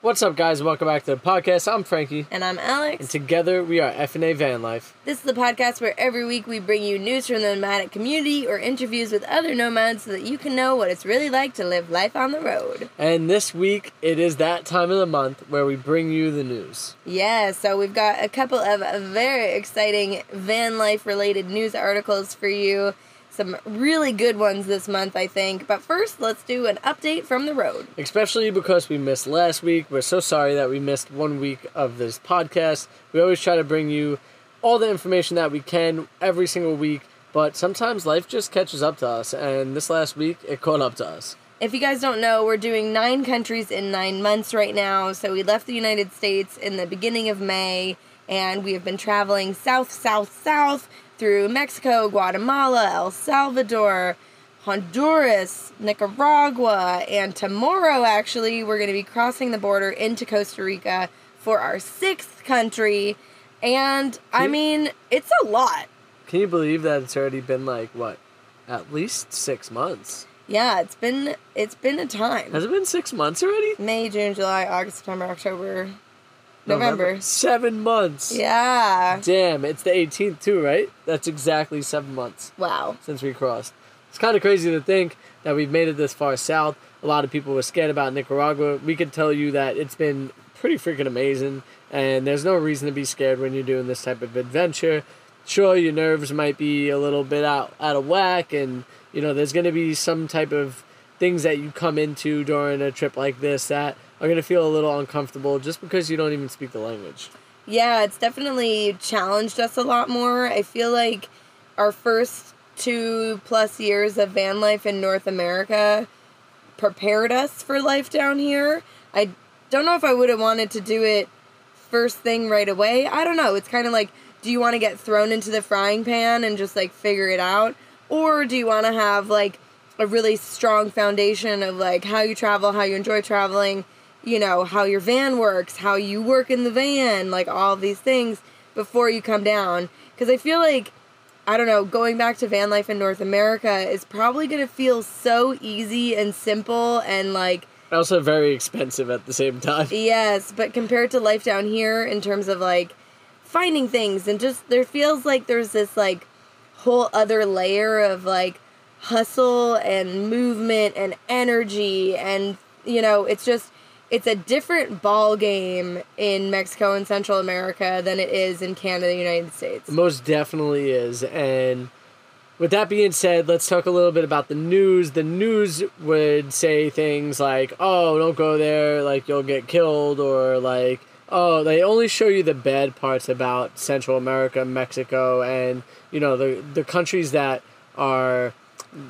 What's up, guys? Welcome back to the podcast. I'm Frankie, And I'm Alex. and together we are FNA Van Life. This is the podcast where every week we bring you news from the nomadic community or interviews with other nomads so that you can know what it's really like to live life on the road. And this week, it is that time of the month where we bring you the news. Yeah, so we've got a couple of very exciting van life related news articles for you. Some really good ones this month, I think. But first, let's do an update from the road. Especially because we missed last week. We're so sorry that we missed one week of this podcast. We always try to bring you all the information that we can every single week, but sometimes life just catches up to us, and this last week, it caught up to us. If you guys don't know, we're doing nine countries in nine months right now. So we left the United States in the beginning of May, and we have been traveling south, south, south through Mexico, Guatemala, El Salvador, Honduras, Nicaragua, and tomorrow, actually, we're going to be crossing the border into Costa Rica for our sixth country. And I mean, it's a lot. Can you believe that it's already been like, what, at least six months? Yeah, it's been it's been a time. Has it been six months already? May, June, July, August, September, October, November. Seven months. Yeah. Damn, it's the 18th too, right? That's exactly seven months Wow. since we crossed. It's kind of crazy to think that we've made it this far south. A lot of people were scared about Nicaragua. We could tell you that it's been pretty freaking amazing, and there's no reason to be scared when you're doing this type of adventure. Sure, your nerves might be a little bit out, out of whack, and you know, there's going to be some type of things that you come into during a trip like this that are going to feel a little uncomfortable just because you don't even speak the language. Yeah, it's definitely challenged us a lot more. I feel like our first two plus years of van life in North America prepared us for life down here. I don't know if I would have wanted to do it first thing right away. I don't know. It's kind of like do you want to get thrown into the frying pan and just like figure it out? Or do you want to have like a really strong foundation of like how you travel, how you enjoy traveling, you know, how your van works, how you work in the van, like all these things before you come down? Because I feel like, I don't know, going back to van life in North America is probably going to feel so easy and simple and like, Also, very expensive at the same time. Yes, but compared to life down here in terms of like finding things and just there feels like there's this like whole other layer of like hustle and movement and energy and you know, it's just it's a different ball game in Mexico and Central America than it is in Canada and the United States. Most definitely is. And with that being said, let's talk a little bit about the news. The news would say things like, oh, don't go there, like you'll get killed, or like, oh, they only show you the bad parts about Central America, Mexico, and, you know, the, the countries that are.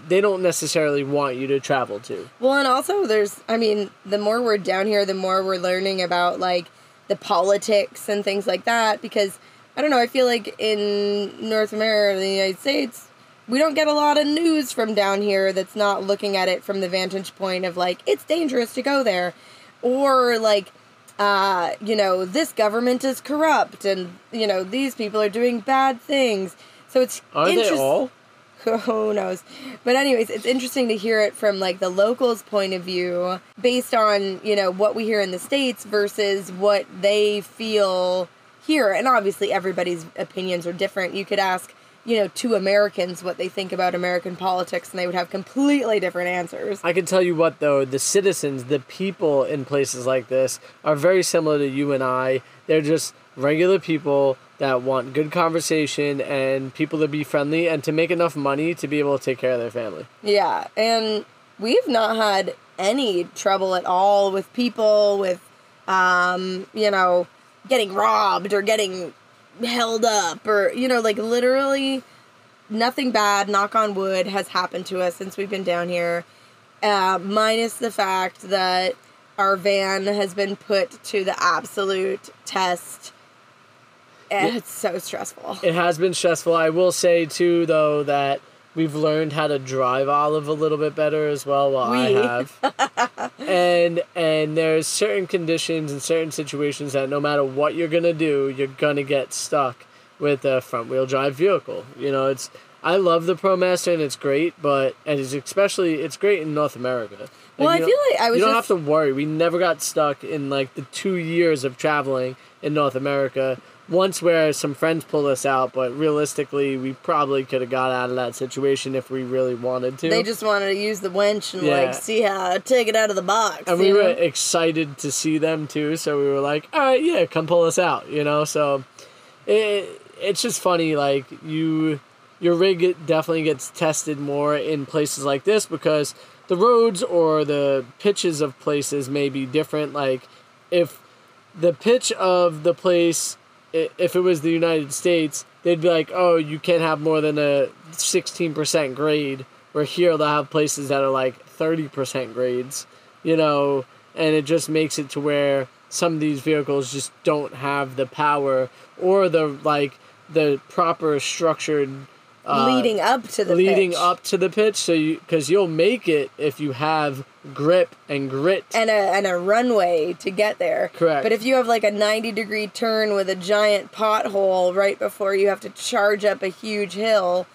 They don't necessarily want you to travel to. Well, and also there's, I mean, the more we're down here, the more we're learning about like the politics and things like that. Because I don't know, I feel like in North America, the United States, we don't get a lot of news from down here that's not looking at it from the vantage point of like it's dangerous to go there, or like. Uh, you know, this government is corrupt, and you know these people are doing bad things. So it's Are they all? who knows? But anyways it's interesting to hear it from like the locals point of view based on you know what we hear in the states versus what they feel here. And obviously everybody's opinions are different. You could ask you know two americans what they think about american politics and they would have completely different answers. I can tell you what though, the citizens, the people in places like this are very similar to you and I. They're just regular people that want good conversation and people to be friendly and to make enough money to be able to take care of their family. Yeah, and we've not had any trouble at all with people with um, you know, getting robbed or getting held up or you know, like literally nothing bad, knock on wood, has happened to us since we've been down here. Uh, minus the fact that our van has been put to the absolute test. And it's so stressful. It has been stressful. I will say too, though, that we've learned how to drive Olive a little bit better as well. Well, I have. and and there's certain conditions and certain situations that no matter what you're gonna do, you're gonna get stuck with a front wheel drive vehicle. You know, it's I love the ProMaster and it's great, but and it's especially it's great in North America. Like, Well, I feel like I was you don't just- have to worry. We never got stuck in like the two years of traveling in North America. Once where some friends pulled us out, but realistically, we probably could have got out of that situation if we really wanted to. They just wanted to use the winch and Yeah. like see how take it out of the box. and we were know? excited to see them too, so we were like, "All right, yeah, come pull us out," you know. So it it's just funny, like you your rig definitely gets tested more in places like this because the roads or the pitches of places may be different. Like if the pitch of the place, if it was the United States, they'd be like, "Oh, you can't have more than a sixteen percent grade." Where here they'll have places that are like thirty percent grades, you know, and it just makes it to where some of these vehicles just don't have the power or the like the proper structured uh, leading up to the leading pitch. up to the pitch. So you because you'll make it if you have grip and grit. and a and a runway to get there. Correct. But if you have like a 90 degree turn with a giant pothole right before you have to charge up a huge hill,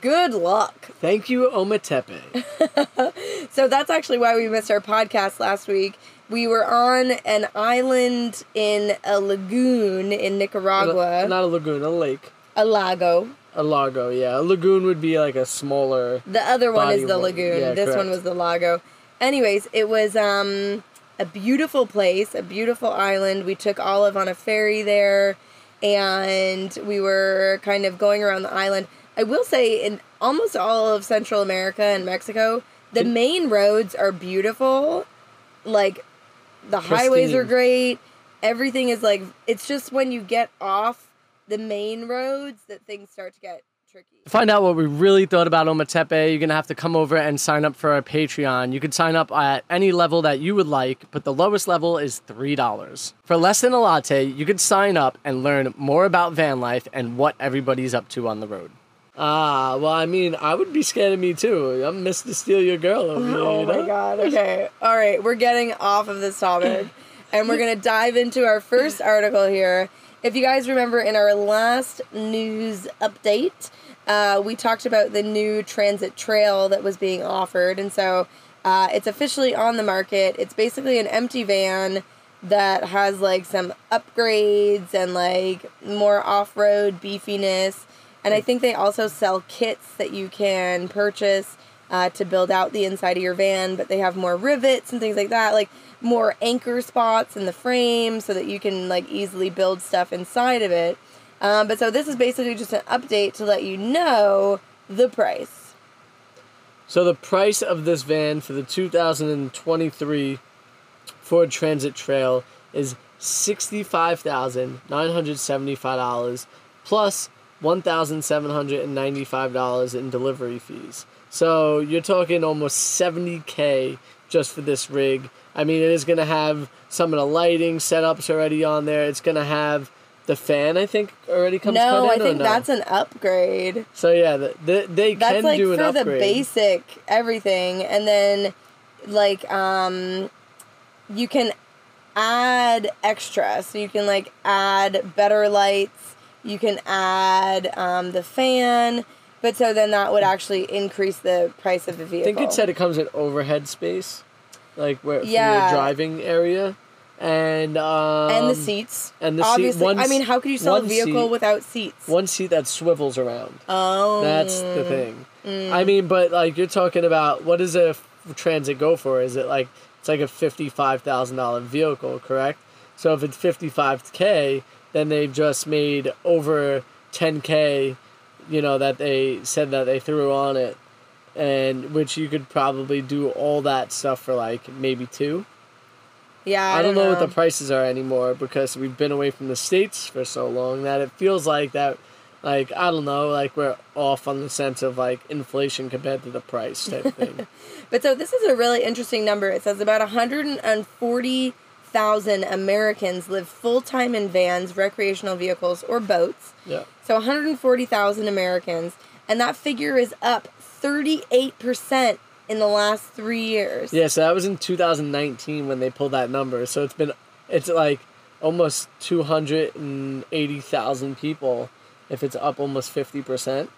good luck. Thank you, Ometepe. So that's actually why we missed our podcast last week. We were on an island in a lagoon in Nicaragua, Not a lagoon, a lake. a lago. A lago, yeah. A lagoon would be like a smaller. The other one is the water. lagoon. Yeah, this one was the lago. Anyways, it was um a beautiful place, a beautiful island. We took Olive on a ferry there and we were kind of going around the island. I will say in almost all of Central America and Mexico, the main roads are beautiful. Like the highways are great. Everything is like it's just when you get off the main roads that things start to get tricky. To find out what we really thought about Ometepe, you're going to have to come over and sign up for our Patreon. You can sign up at any level that you would like, but the lowest level is $3. For less than a latte, you can sign up and learn more about van life and what everybody's up to on the road. Ah, well, I mean, I would be scared of me too. I'm Mr. Steal Your Girl over here. Oh you my god. Okay. All right. We're getting off of this topic and we're going to dive into our first article here. If you guys remember in our last news update, uh, we talked about the new transit trail that was being offered. And so uh, it's officially on the market. It's basically an empty van that has like some upgrades and like more off road beefiness. And I think they also sell kits that you can purchase uh, to build out the inside of your van, but they have more rivets and things like that, like more anchor spots in the frame so that you can like easily build stuff inside of it. Um, but so this is basically just an update to let you know the price. So the price of this van for the 2023 Ford Transit Trail is $65,975 plus $1,795 in delivery fees. So you're talking almost 70k just for this rig. I mean, it is going to have some of the lighting setups already on there. It's going to have the fan, I think, already comes no, I think no? that's an upgrade. So yeah, the, the, they That's can like do for the basic everything, and then like um, you can add extra. So you can like add better lights. You can add um, the fan, but so then that would actually increase the price of the vehicle. I think it said it comes with overhead space, like where Yeah. for your driving area, and um, and the seats. and the seat- obviously. one I mean, how could you sell a vehicle seat- without seats? one seat that swivels around. oh, That's the thing. Mm. I mean, but like you're talking about, what does a f- transit go for? Is it like it's like a fifty-five thousand dollar vehicle, correct? So if it's fifty-five k, then they've just made over ten k. You know that they said that they threw on it, and which you could probably do all that stuff for like maybe two. Yeah, I, don't know, what the prices are anymore because we've been away from the states for so long that it feels like that like I don't know, like we're off on the sense of like inflation compared to the price type thing. But so this is a really interesting number. It says about 140,000 Americans live full time in vans, recreational vehicles, or boats. yeah. So 140,000 Americans, and that figure is up 38% in the last three years. Yeah, so that was in 2019 when they pulled that number. So it's been, it's like almost 280,000 people if it's up almost 50%,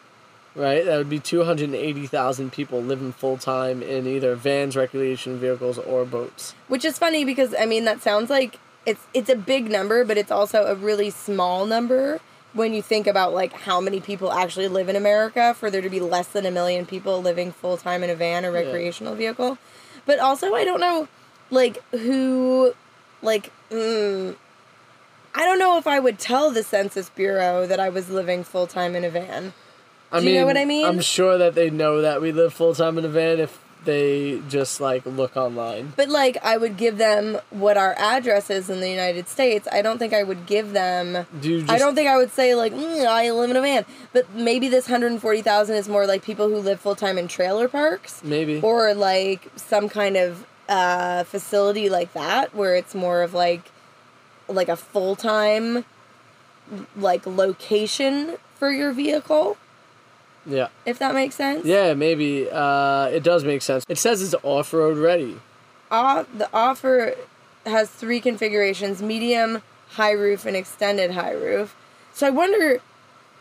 right? That would be 280,000 people living full time in either vans, recreation vehicles, or boats. Which is funny because I mean that sounds like it's it's a big number, but it's also a really small number when you think about like how many people actually live in America for there to be less than a million people living full time in a van or recreational vehicle. But also I don't know like who like mm, I don't know if I would tell the Census Bureau that I was living full time in a van. I Do you know what I mean? I'm sure that they know that we live full time in a van if they just like look online. But like I would give them what our address is in the United States. I don't think I would give them Do just, I don't think I would say like mm, I live in a van, but maybe this hundred forty thousand is more like people who live full time in trailer parks, maybe. or like some kind of uh, facility like that where it's more of like like a full time like location for your vehicle, yeah. if that makes sense. Yeah, maybe. Uh, it does make sense. It says it's off road ready. Uh, the offer has three configurations: medium, high roof, and extended high roof. So I wonder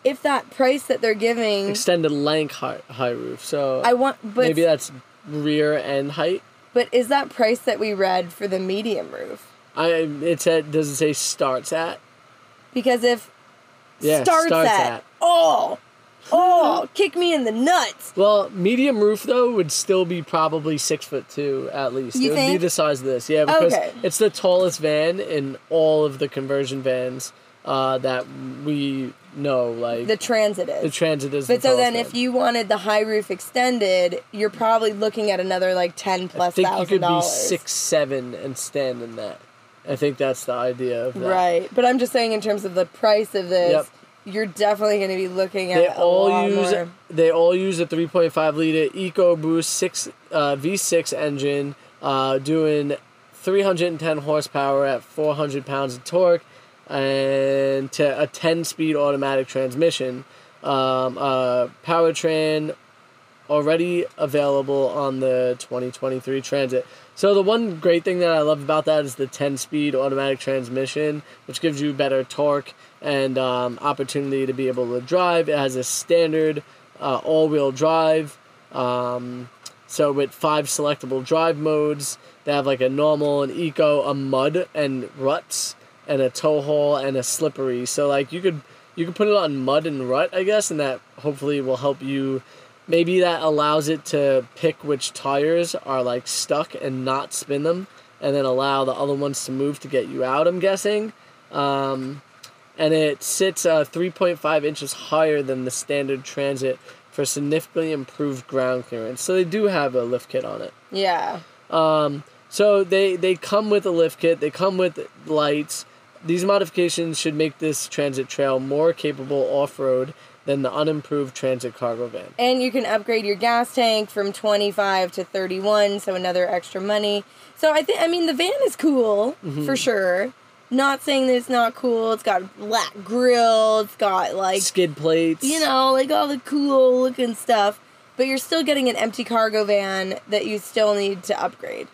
if that price that they're giving. Extended length high, high roof. So I want, but maybe that's rear and height. But is that price that we read for the medium roof? I it said does it say starts at? Because if Yeah, starts, starts at, at. oh, oh, kick me in the nuts. Well, medium roof though would still be probably six foot two at least. You it would be the size of this, yeah, because Okay. it's the tallest van in all of the conversion vans uh, that we know. Like The transit is the transit is. but the so then, tallest if you wanted the high roof extended, you're probably looking at another like ten I plus think you thousand could be six seven and stand in that. I think that's the idea of that. Right, but I'm just saying in terms of the price of this, Yep. You're definitely going to be looking at They all use more. they all use a 3.5 liter EcoBoost six uh, V6 engine, uh, doing 310 horsepower at 400 pounds of torque, and to a 10 speed automatic transmission. Um, uh, powertrain already available on the 2023 Transit. So the one great thing that I love about that is the 10-speed automatic transmission, which gives you better torque and um, opportunity to be able to drive. It has a standard uh, all-wheel drive. Um, so with five selectable drive modes, they have like a normal, an eco, a mud, and ruts, and a tow haul and a slippery. So like you could you could put it on mud and rut, I guess, and that hopefully will help you. Maybe that allows it to pick which tires are like stuck and not spin them, and then allow the other ones to move to get you out. I'm guessing. Um, and it sits uh, 3.5 inches higher than the standard transit for significantly improved ground clearance. So they do have a lift kit on it. Yeah. Um, so they they come with a lift kit. They come with lights. These modifications should make this transit trail more capable off road than the unimproved transit cargo van. And you can upgrade your gas tank from 25 to 31, so another extra money. So I think, I mean, the van is cool Mm-hmm. for sure. Not saying that it's not cool. It's got a black grill. It's got like, Skid plates. you know, like all the cool looking stuff. But you're still getting an empty cargo van that you still need to upgrade.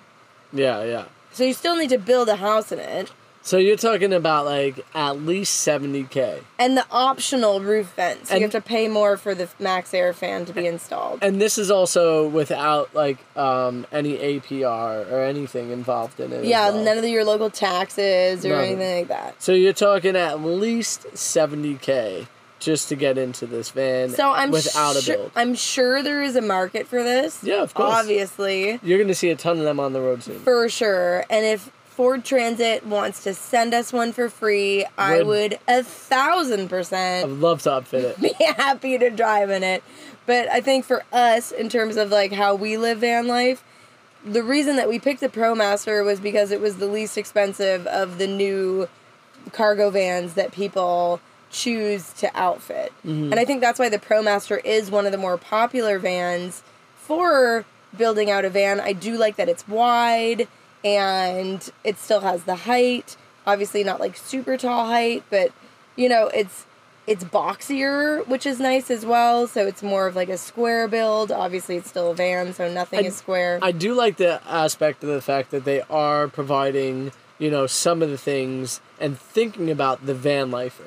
Yeah, yeah. So you still need to build a house in it. So you're talking about like at least 70k. And the optional roof vent. So you have to pay more for the Maxxair fan to be installed. And this is also without like um, any APR or anything involved in it. yeah, well. none of your local taxes or None. anything like that. So you're talking at least 70k just to get into this van So I'm without sure, a build. I'm sure there is a market for this. Yeah, of course. Obviously, You're going to see a ton of them on the road soon. for sure. And if Ford Transit wants to send us one for free, I Would- would a thousand percent. I'd love to outfit it. be happy to drive in it. But I think for us, in terms of like how we live van life, the reason that we picked the ProMaster was because it was the least expensive of the new cargo vans that people choose to outfit. Mm-hmm. And I think that's why the ProMaster is one of the more popular vans for building out a van. I do like that it's wide and it still has the height. Obviously not like super tall height, but you know, it's it's boxier, which is nice as well. So it's more of like a square build. Obviously, it's still a van, so nothing I- is square. I do like the aspect of the fact that they are providing, you know, some of the things and thinking about the van lifer.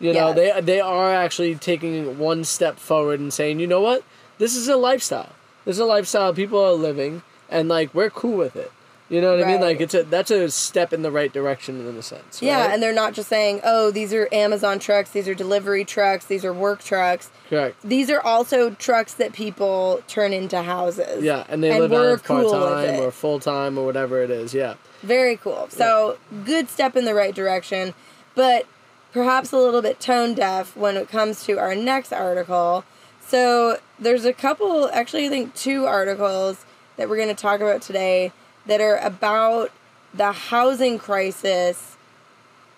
You know, Yes. they they are actually taking one step forward and saying, you know what, this is a lifestyle. This is a lifestyle people are living, and like we're cool with it. You know what I mean? Like it's a that's a step in the right direction in a sense. yeah, and they're not just saying, "Oh, these are Amazon trucks, these are delivery trucks, these are work trucks." correct. These are also trucks that people turn into houses. Yeah, and they And live on part time or full time or whatever it is. Yeah. Very cool. So, good step in the right direction, but perhaps a little bit tone deaf when it comes to our next article. So, there's a couple, actually, I think two articles that we're going to talk about today that are about the housing crisis.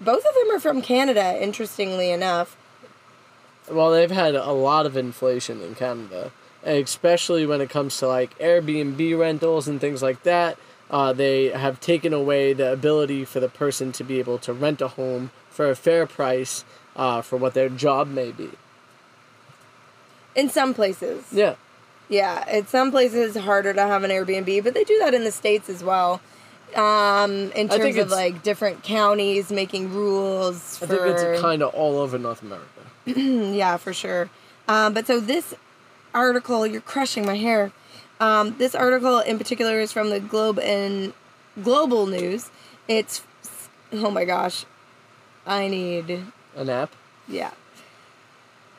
Both of them are from Canada, interestingly enough. Well, they've had a lot of inflation in Canada, especially when it comes to like Airbnb rentals and things like that. Uh, they have taken away the ability for the person to be able to rent a home for a fair price uh, for what their job may be. In some places. Yeah. Yeah, in some places it's harder to have an Airbnb, but they do that in the states as well. Um, in terms of like different counties making rules I think it's kind of all over North America. yeah, for sure. Um, but so this article, you're crushing my hair. Um, this article in particular is from the Globe and Global News. It's oh my gosh, I need An app? yeah.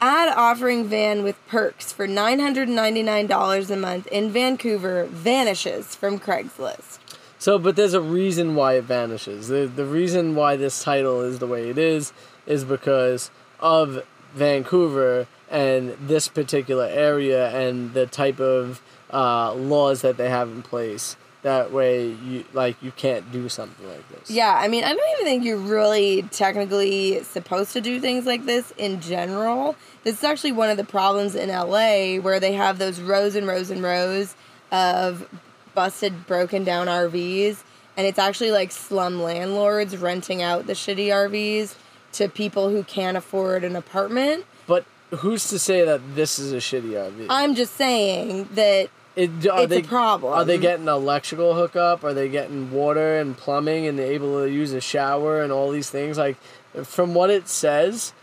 Ad offering van with perks for $999 a month in Vancouver vanishes from Craigslist. So, but there's a reason why it vanishes. The, the reason why this title is the way it is is because of Vancouver and this particular area and the type of uh, laws that they have in place. That way, you like you can't do something like this. Yeah, I mean, I don't even think you're really technically supposed to do things like this in general. This is actually one of the problems in LA where they have those rows and rows and rows of busted, broken down RVs. And it's actually like slum landlords renting out the shitty RVs to people who can't afford an apartment. But who's to say that this is a shitty RV? I'm just saying that It, are it's they, a problem. Are they getting electrical hookup? Are they getting water and plumbing and able to use a shower and all these things? Like, from what it says,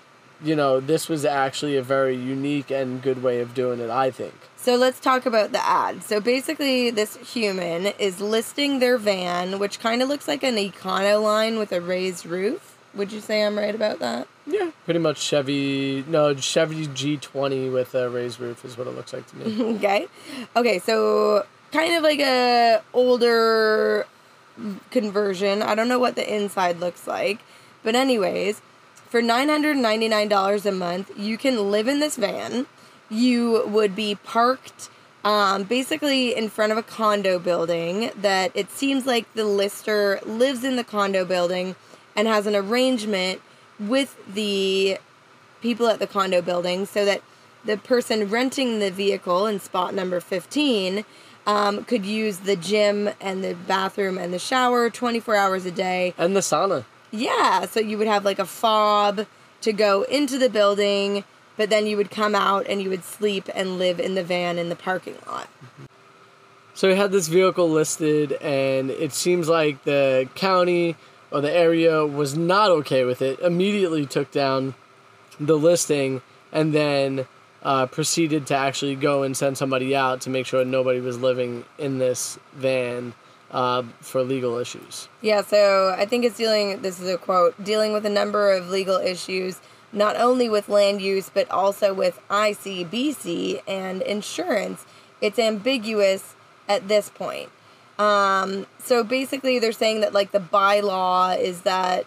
you know, this was actually a very unique and good way of doing it, I think. So let's talk about the ad. So basically, this human is listing their van, which kind of looks like an Econoline with a raised roof. Would you say I'm right about that? Yeah. Pretty much Chevy, no, Chevy G20 with a raised roof is what it looks like to me. okay. Okay, so kind of like a older conversion. I don't know what the inside looks like. But anyways, for $999 a month, you can live in this van. You would be parked um, basically in front of a condo building that it seems like the lister lives in the condo building and has an arrangement with the people at the condo building so that the person renting the vehicle in spot number 15 um, could use the gym and the bathroom and the shower 24 hours a day. and the sauna. Yeah, so you would have like a fob to go into the building, but then you would come out and you would sleep and live in the van in the parking lot. So we had this vehicle listed, and it seems like the county or the area was not okay with it. Immediately took down the listing, and then uh, proceeded to actually go and send somebody out to make sure nobody was living in this van uh, for legal issues. Yeah, so I think it's dealing, this is a quote, dealing with a number of legal issues, not only with land use, but also with ICBC and insurance. It's ambiguous at this point. Um, so basically, they're saying that, like, the bylaw is that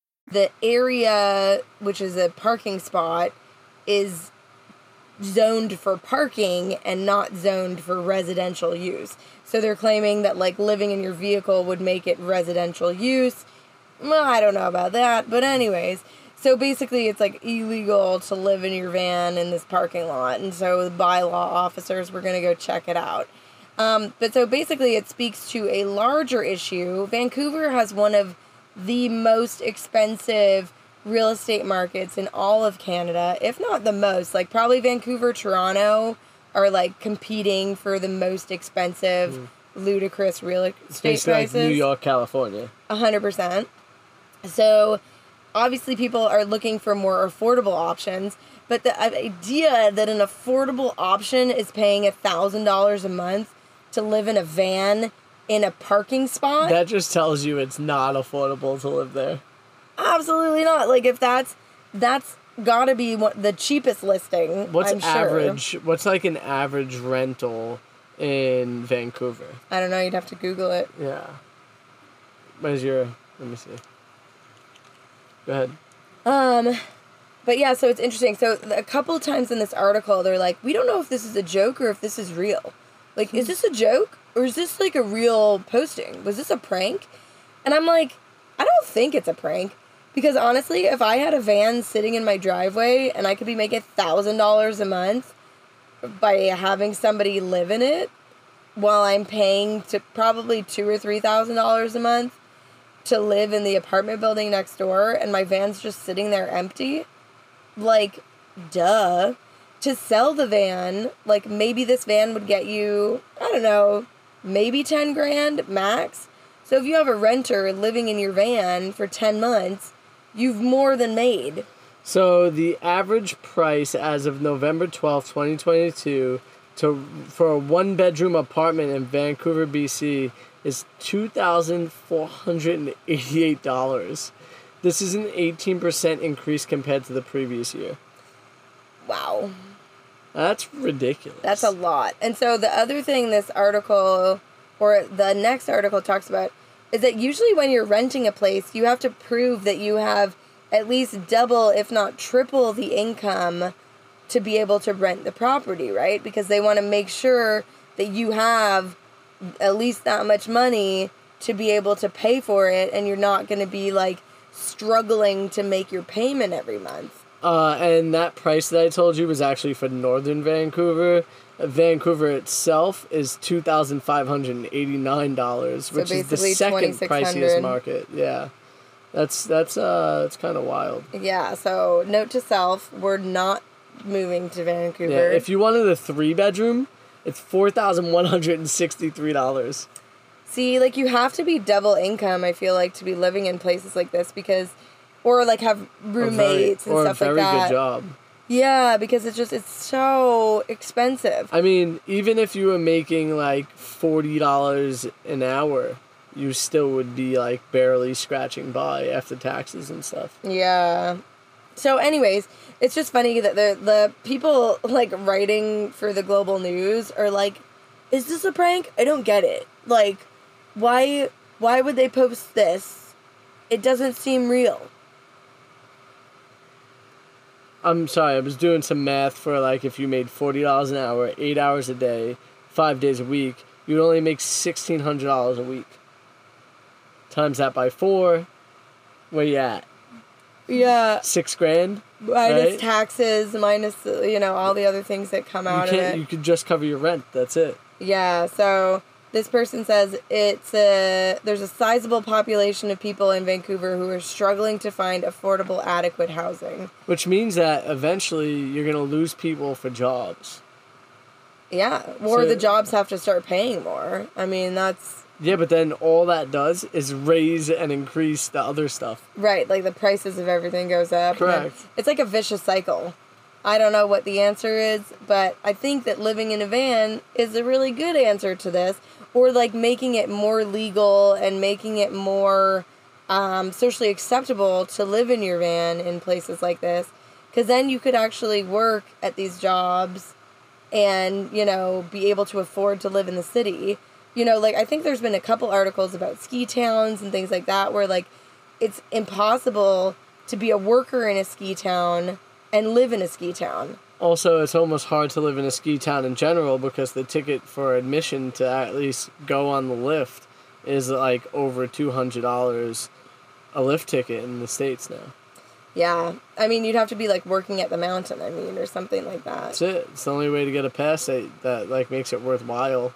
The area which is a parking spot is zoned for parking and not zoned for residential use. So they're claiming that like living in your vehicle would make it residential use. Well, I don't know about that, but anyways, so basically it's like illegal to live in your van in this parking lot, and so the bylaw officers were to go check it out. Um, but so basically, it speaks to a larger issue. Vancouver has one of the most expensive real estate markets in all of Canada, if not the most. Like, probably Vancouver, Toronto are like competing for the most expensive, hmm. ludicrous real estate It's basically like. New York, California. A hundred percent. So obviously people are looking for more affordable options, but the idea that an affordable option is paying a thousand dollars a month to live in a van in a parking spot? That just tells you it's not affordable to live there. Absolutely not. Like if that's that's gotta be what the cheapest listing. What's I'm sure. average? What's like an average rental in Vancouver? I don't know. You'd have to Google it. Yeah. Where's your? Let me see. Go ahead. Um, but yeah, so it's interesting. So a couple times in this article, they're like, we don't know if this is a joke or if this is real. Like, is this a joke or is this like a real posting? Was this a prank? And I'm like, I don't think it's a prank because honestly, if I had a van sitting in my driveway and I could be making thousand dollars a month by having somebody live in it while I'm paying to probably two or three thousand dollars a month to live in the apartment building next door and my van's just sitting there empty, like, duh. To sell the van, like, maybe this van would get you, I don't know, maybe 10 grand max. So if you have a renter living in your van for 10 months, you've more than made. So the average price as of November twelfth, 2022 to for a one bedroom apartment in Vancouver, BC is $2,488. This is an 18% increase compared to the previous year. Wow. That's ridiculous. That's a lot. And so the other thing this article or the next article talks about is that usually when you're renting a place, you have to prove that you have at least double, if not triple, the income to be able to rent the property, right? Because they want to make sure that you have at least that much money to be able to pay for it and you're not going to be like struggling to make your payment every month. Uh, and that price that I told you was actually for northern Vancouver. Vancouver itself is two thousand five hundred and eighty nine dollars, which is the second priciest market. Yeah, that's that's uh that's kind of wild. Yeah, so note to self, we're not moving to Vancouver. Yeah, if you wanted a three bedroom, it's four thousand one hundred and sixty three dollars. See, like you have to be double income, I feel like, to be living in places like this because or like have roommates or and stuff very like that. good job. Yeah, because it's just it's so expensive. I mean, even if you were making like forty dollars an hour, you still would be like barely scratching by after taxes and stuff. Yeah. So, anyways, it's just funny that the the people like writing for the global news are like, "Is this a prank? I don't get it. Like, why why would they post this? It doesn't seem real." I'm sorry, I was doing some math for like if you made forty dollars an hour, eight hours a day, five days a week, you'd only make sixteen hundred dollars a week. Times that by four, where you at? Yeah, Six grand. minus Right. taxes, minus you know all the other things that come You out of can't. it. You could just cover your rent. That's it. Yeah, so this person says it's a there's a sizable population of people in Vancouver who are struggling to find affordable adequate housing. Which means that eventually you're gonna lose people for jobs. Yeah, or So- the jobs have to start paying more. I mean, that's Yeah, but then all that does is raise and increase the other stuff. Right, like the prices of everything goes up. Correct. It's like a vicious cycle. I don't know what the answer is, but I think that living in a van is a really good answer to this. Or like making it more legal and making it more um, socially acceptable to live in your van in places like this. Because then you could actually work at these jobs and, you know, be able to afford to live in the city. You know, like I think there's been a couple articles about ski towns and things like that where like it's impossible to be a worker in a ski town and live in a ski town. Also, it's almost hard to live in a ski town in general because the ticket for admission to at least go on the lift is like over two hundred dollars a lift ticket in the states now. Yeah. I mean, you'd have to be like working at the mountain, I mean, or something like that. That's it. It's the only way to get a pass that, that like makes it worthwhile.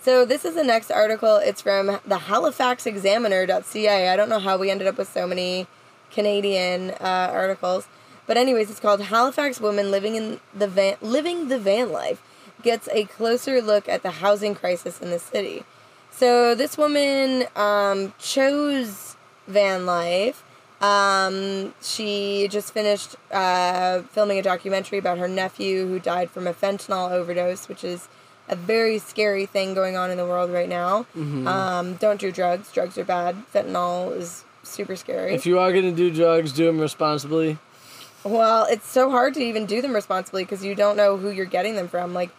So this is the next article. It's from the HalifaxExaminer.ca. I don't know how we ended up with so many Canadian uh, articles, but anyways, it's called Halifax Woman Living in the Van Living the Van Life gets a closer look at the housing crisis in the city. So this woman um, chose van life. Um, she just finished uh, filming a documentary about her nephew who died from a fentanyl overdose, which is a very scary thing going on in the world right now. Um, don't do drugs. Drugs are bad. Fentanyl is super scary. If you are gonna do drugs, do them responsibly. Well, it's so hard to even do them responsibly because you don't know who you're getting them from. Like,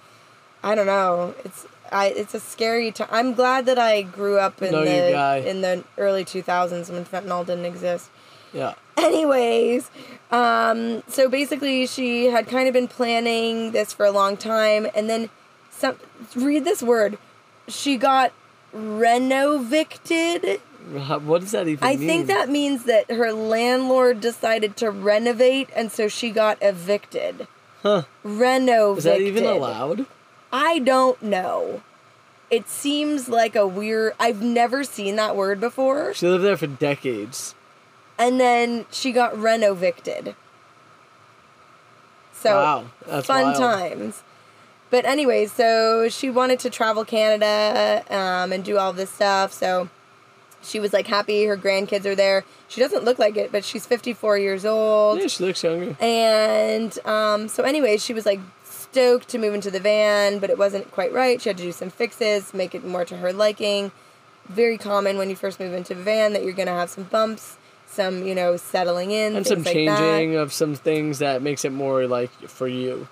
I don't know. It's I. It's a scary time. I'm glad that I grew up in Know the in the early 2000s when fentanyl didn't exist. Yeah. Anyways, um, so basically, she had kind of been planning this for a long time, and then some. Read this word. She got renovicted. What does that even mean? I mean? think that means that her landlord decided to renovate, and so she got evicted. Huh. Renovicted. Is that even allowed? I don't know. It seems like a weird. I've never seen that word before. She lived there for decades. And then she got renovicted. So Wow, that's fun wild. times. But anyways, so she wanted to travel Canada um, and do all this stuff. So she was like happy her grandkids are there. She doesn't look like it, but she's 54 years old. Yeah, she looks younger. And um, so, anyways, she was like stoked to move into the van, but it wasn't quite right. She had to do some fixes, make it more to her liking. Very common when you first move into a van that you're going to have some bumps, some, you know, settling in, And some like changing that. of some things that makes it more like for you.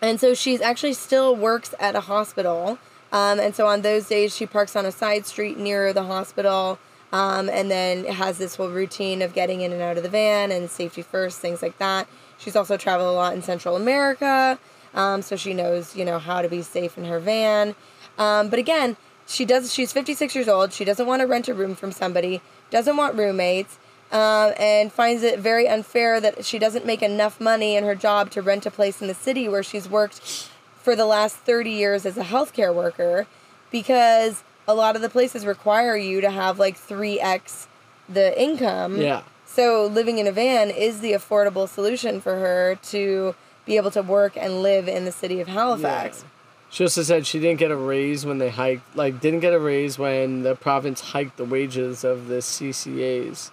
And so she's actually still works at a hospital. Um, and so on those days, she parks on a side street near the hospital. Um, and then has this whole routine of getting in and out of the van and safety first, things like that. She's also traveled a lot in Central America, um, so she knows, you know, how to be safe in her van. Um, but again, she does. She's 56 years old. She doesn't want to rent a room from somebody. Doesn't want roommates. Um, and finds it very unfair that she doesn't make enough money in her job to rent a place in the city where she's worked for the last 30 years as a healthcare worker because a lot of the places require you to have like 3x the income. Yeah. So living in a van is the affordable solution for her to be able to work and live in the city of Halifax. She also said she didn't get a raise when they hiked, like, didn't get a raise when the province hiked the wages of the CCAs.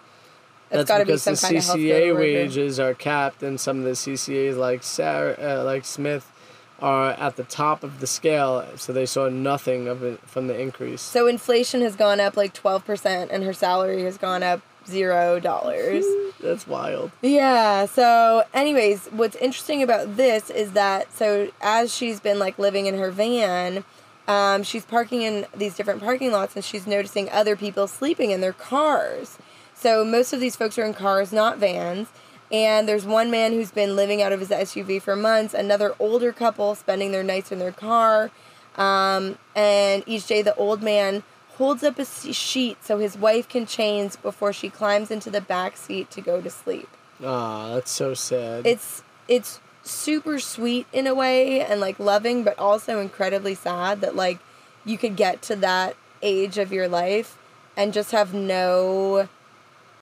That's gotta be because some the CCA wages are capped, and some of the CCAs, like Sarah, uh, like Smith, are at the top of the scale, so they saw nothing of it from the increase. So inflation has gone up like 12% and her salary has gone up zero dollars. That's wild. Yeah. So, anyways, what's interesting about this is that so as she's been like living in her van, um, she's parking in these different parking lots and she's noticing other people sleeping in their cars. So most of these folks are in cars, not vans. And there's one man who's been living out of his SUV for months. Another older couple spending their nights in their car. Um, and each day, the old man holds up a sheet so his wife can change before she climbs into the back seat to go to sleep. Ah, that's so sad. It's it's super sweet in a way and like loving, but also incredibly sad that like you could get to that age of your life and just have no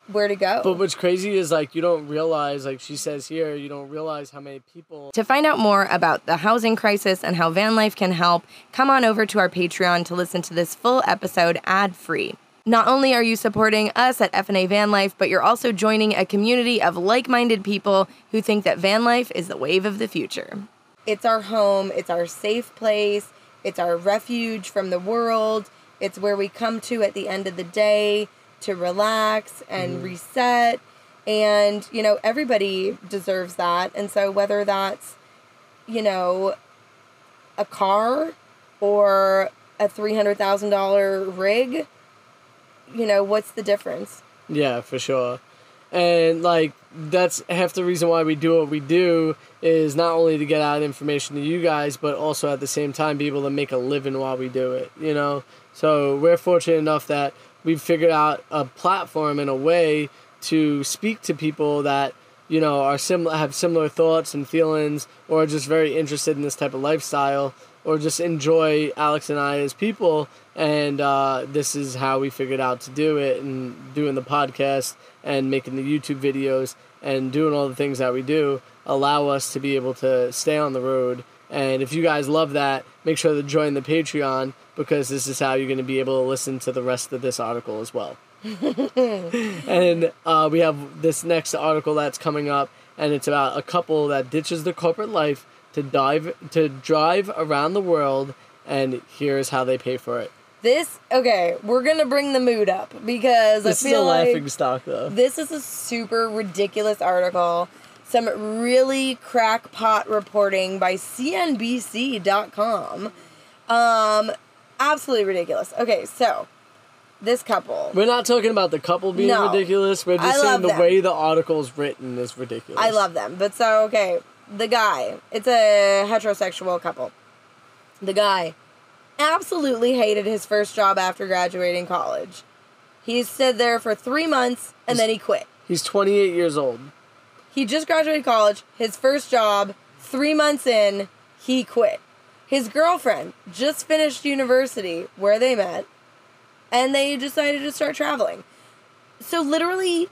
where to go. But what's crazy is like you don't realize, like she says here, you don't realize how many people. To find out more about the housing crisis and how van life can help, come on over to our Patreon to listen to this full episode ad free. Not only are you supporting us at FNA Van Life, but you're also joining a community of like minded people who think that van life is the wave of the future. It's our home, it's our safe place, it's our refuge from the world, it's where we come to at the end of the day to relax and mm-hmm. reset. And, you know, everybody deserves that. And so, whether that's, you know, a car or a $300,000 rig, you know, what's the difference? Yeah, for sure. And like that's half the reason why we do what we do is not only to get out information to you guys, but also at the same time be able to make a living while we do it. You know, so we're fortunate enough that we've figured out a platform and a way to speak to people that you know are similar have similar thoughts and feelings or are just very interested in this type of lifestyle or just enjoy alex and i as people and uh, this is how we figured out to do it and doing the podcast and making the youtube videos and doing all the things that we do allow us to be able to stay on the road. And if you guys love that make sure to join the patreon because this is how you're going to be able to listen to the rest of this article as well and uh, we have this next article that's coming up, and it's about a couple that ditches their corporate life to dive to drive around the world, and here's how they pay for it. This okay, we're gonna bring the mood up because This I is a feel like laughing stock, though. this is a super ridiculous article. Some really crackpot reporting by CNBC.com. Um, absolutely ridiculous. Okay, so this couple. We're not talking about the couple being No. ridiculous. We're I just saying love the them. way the article's written is ridiculous. I love them. But so, okay, the guy, it's a heterosexual couple. The guy absolutely hated his first job after graduating college. He stood there for three months and then he quit. He's 28 years old. He just graduated college, his first job, three months in, he quit. His girlfriend just finished university where they met, and they decided to start traveling. So, literally,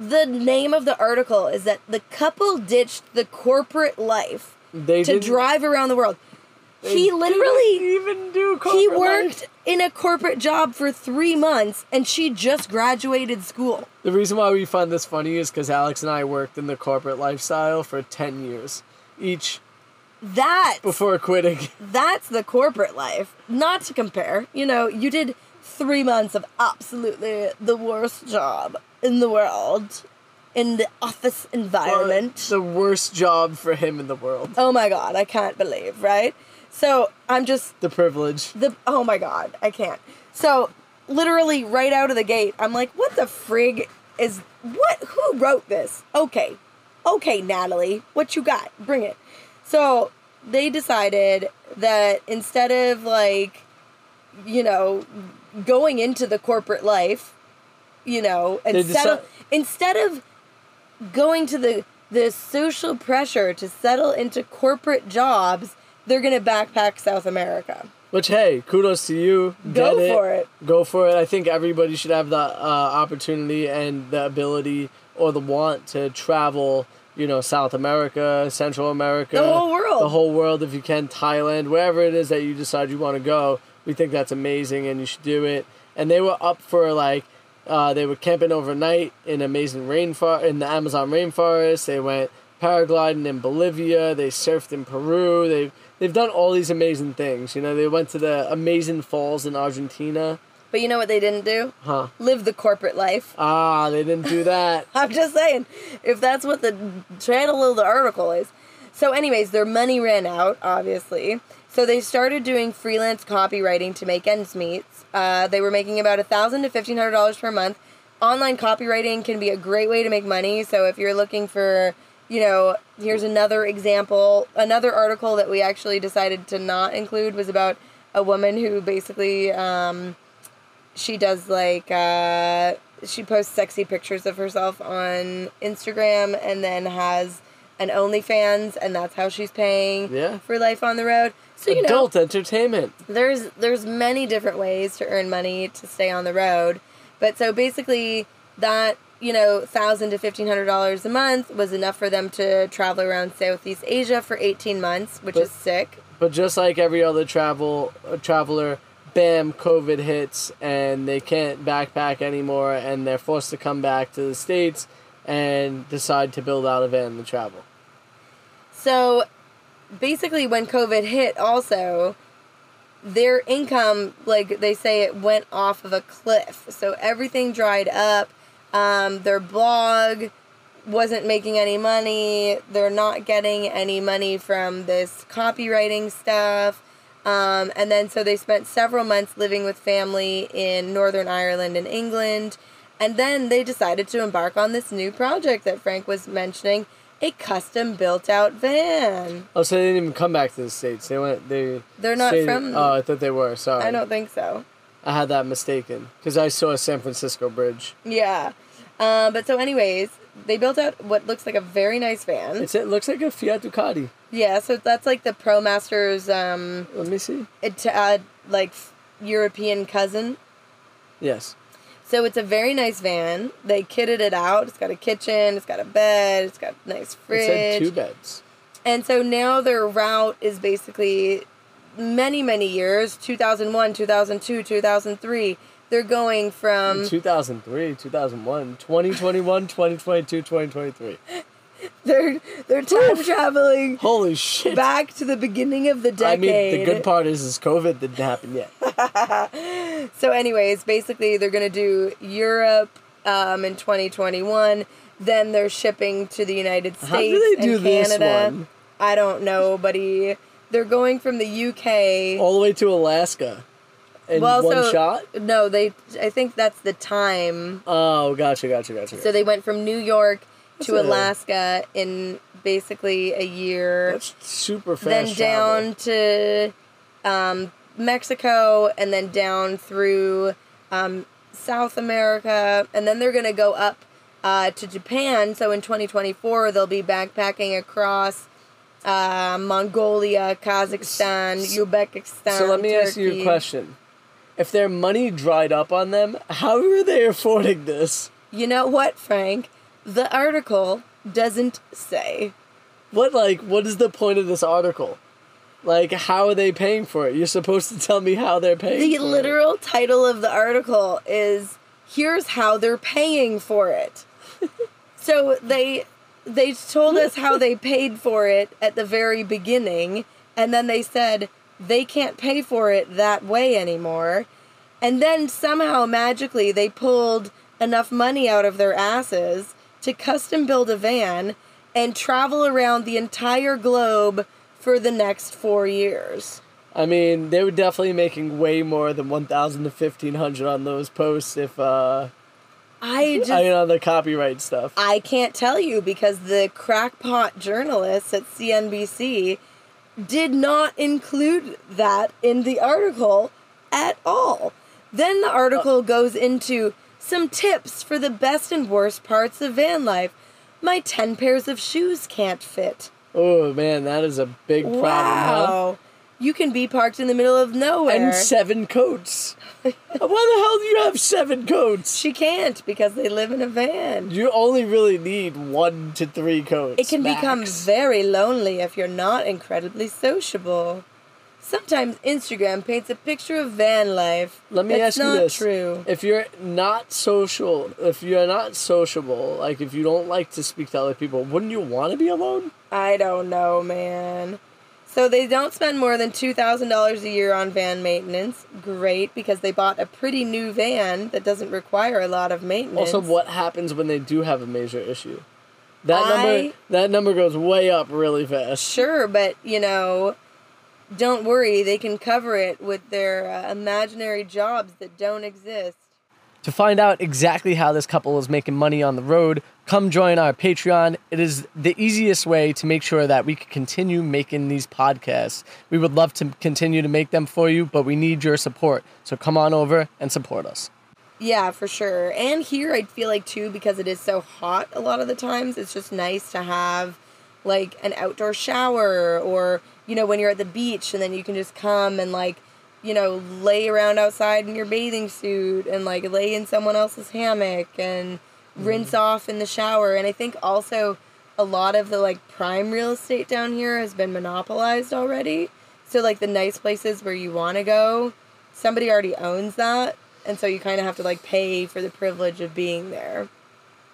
the name of the article is that the couple ditched the corporate life They to drive around the world. He literally even do he worked life. in a corporate job for three months, and she just graduated school. The reason why we find this funny is because Alex and I worked in the corporate lifestyle for 10 years each That before quitting. that's the corporate life. Not to compare. You know, you did three months of absolutely the worst job in the world in the office environment. The worst job for him in the world. oh my god, I can't believe, right? So I'm just The privilege. the oh my god, I can't. So literally right out of the gate, I'm like, what the frig is what who wrote this? Okay. Okay, Natalie, what you got? Bring it. So they decided that instead of like, you know, going into the corporate life, you know, and They settle instead of going to the the social pressure to settle into corporate jobs, they're gonna backpack South America. Which, hey, kudos to you. Go Get for it. Go for it. I think everybody should have the uh, opportunity and the ability or the want to travel, you know, South America, Central America. The whole world. The whole world, if you can, Thailand, wherever it is that you decide you want to go. We think that's amazing and you should do it. And they were up for like, uh, they were camping overnight in amazing rainforest, in the Amazon rainforest. They went paragliding in Bolivia. They surfed in Peru. They've they've done all these amazing things. You know, they went to the amazing falls in Argentina. But you know what they didn't do? Huh. Live the corporate life. Ah, they didn't do that. I'm just saying, if that's what the channel of the article is. So, anyways, their money ran out, obviously. So they started doing freelance copywriting to make ends meet. Uh, they were making about a thousand to fifteen hundred dollars per month. Online copywriting can be a great way to make money. So if you're looking for, you know, here's another example. Another article that we actually decided to not include was about a woman who basically um, she does like uh, she posts sexy pictures of herself on Instagram and then has an OnlyFans and that's how she's paying Yeah. for life on the road. So you know Adult entertainment. there's there's many different ways to earn money to stay on the road. But so basically that you know, thousand to fifteen hundred dollars a month was enough for them to travel around Southeast Asia for eighteen months, which But- is sick. But just like every other travel uh, traveler, bam, COVID hits and they can't backpack anymore, and they're forced to come back to the states and decide to build out a van to travel. So basically, when COVID hit, also, their income, like they say, it went off of a cliff. So everything dried up. Um, their blog wasn't making any money. They're not getting any money from this copywriting stuff. Um, and then so they spent several months living with family in Northern Ireland and England. And then they decided to embark on this new project that Frank was mentioning a custom built out van. Oh, so they didn't even come back to the states. They went. They. They're not stayed- from- Oh, I thought they were. Sorry. I don't think so. I had that mistaken because I saw a San Francisco bridge. Yeah. Um, but so, anyways, they built out what looks like a very nice van. It's it looks like a Fiat Ducato. yeah, so that's like the ProMaster's um, Let me see. it, uh, like European cousin. Yes. So it's a very nice van. They kitted it out. It's got a kitchen. It's got a bed. It's got a nice It fridge. said two beds. And so now their route is basically many, many years 2001, 2002, 2003. They're going from. 2003, 2001, 2021, 2022, 2023. They're, they're time traveling Holy shit. back to the beginning of the decade. I mean, the good part is, is COVID didn't happen yet. So, anyways, basically, they're going to do Europe um, in 2021. Then they're shipping to the United States How do they do and this Canada. one? I don't know, buddy. they're going from the UK. All the way to Alaska. In well, one so shot? no, they. I think that's the time. Oh, gotcha, gotcha, gotcha. So they went from New York to That's a- Alaska in basically a year. That's super fast. then travel. down to um, Mexico, and then down through um, South America, and then they're gonna go up uh, to Japan. So in 2024, they'll be backpacking across uh, Mongolia, Kazakhstan, Uzbekistan. So let me ask you a question. If their money dried up on them, how are they affording this? You know what, Frank? The article doesn't say. What like what is the point of this article? Like how are they paying for it? You're supposed to tell me how they're paying. The for it. literal title of the article is "Here's how they're paying for it." so they they told us how they paid for it at the very beginning, and then they said they can't pay for it that way anymore. And then somehow magically they pulled enough money out of their asses to custom build a van and travel around the entire globe for the next 4 years. I mean, they were definitely making way more than 1000 to 1500 on those posts if uh I just I mean on the copyright stuff. I can't tell you because the crackpot journalists at CNBC did not include that in the article at all. Then the article goes into some tips for the best and worst parts of van life. My 10 pairs of shoes can't fit. Oh man, that is a big problem, huh? Wow. You can be parked in the middle of nowhere. And seven coats. Why the hell do you have seven coats? she can't because they live in a van. You only really need one to three coats. It can become very lonely if you're not incredibly sociable. Sometimes Instagram paints a picture of van life. Let me That's ask you not this: true. If you're not social, if you're not sociable, like if you don't like to speak to other people, wouldn't you want to be alone? I don't know, man. So they don't spend more than two thousand dollars a year on van maintenance. Great, because they bought a pretty new van that doesn't require a lot of maintenance. Also, what happens when they do have a major issue? That I- number that number goes way up really fast. Sure, but you know, don't worry. They can cover it with their uh, imaginary jobs that don't exist. To find out exactly how this couple is making money on the road, come join our Patreon. It is the easiest way to make sure that we can continue making these podcasts. We would love to continue to make them for you, but we need your support. So come on over and support us. Yeah, for sure. And here I feel like too because it is so hot a lot of the times, it's just nice to have like an outdoor shower or you know when you're at the beach and then you can just come and like you know lay around outside in your bathing suit and like lay in someone else's hammock and rinse off in the shower. And I think also a lot of the like prime real estate down here has been monopolized already. So like the nice places where you want to go, somebody already owns that, and so you kind of have to like pay for the privilege of being there.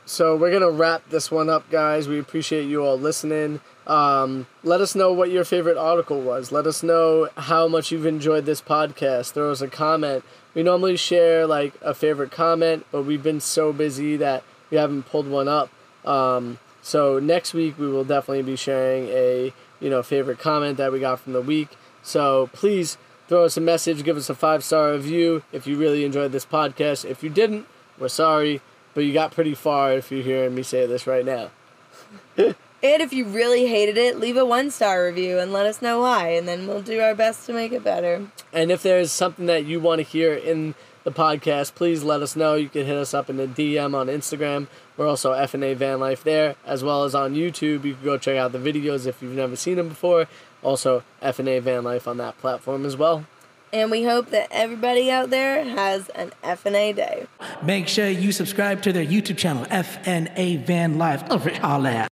So we're gonna wrap this one up, guys. We appreciate you all listening. Um, let us know what your favorite article was. Let us know how much you've enjoyed this podcast. Throw us a comment. We normally share like a favorite comment, but we've been so busy that we haven't pulled one up. Um, so next week we will definitely be sharing a you know favorite comment that we got from the week. So please throw us a message, give us a five star review if you really enjoyed this podcast. If you didn't, we're sorry, but you got pretty far if you're hearing me say this right now. And if you really hated it, leave a one star review and let us know why, and then we'll do our best to make it better. And if there's something that you want to hear in the podcast, please let us know. You can hit us up in the DM on Instagram. We're also FNA Van Life there, as well as on YouTube. You can go check out the videos if you've never seen them before. Also, FNA Van Life on that platform as well. And we hope that everybody out there has an FNA day. Make sure you subscribe to their YouTube channel, FNA Van Life. Over all that.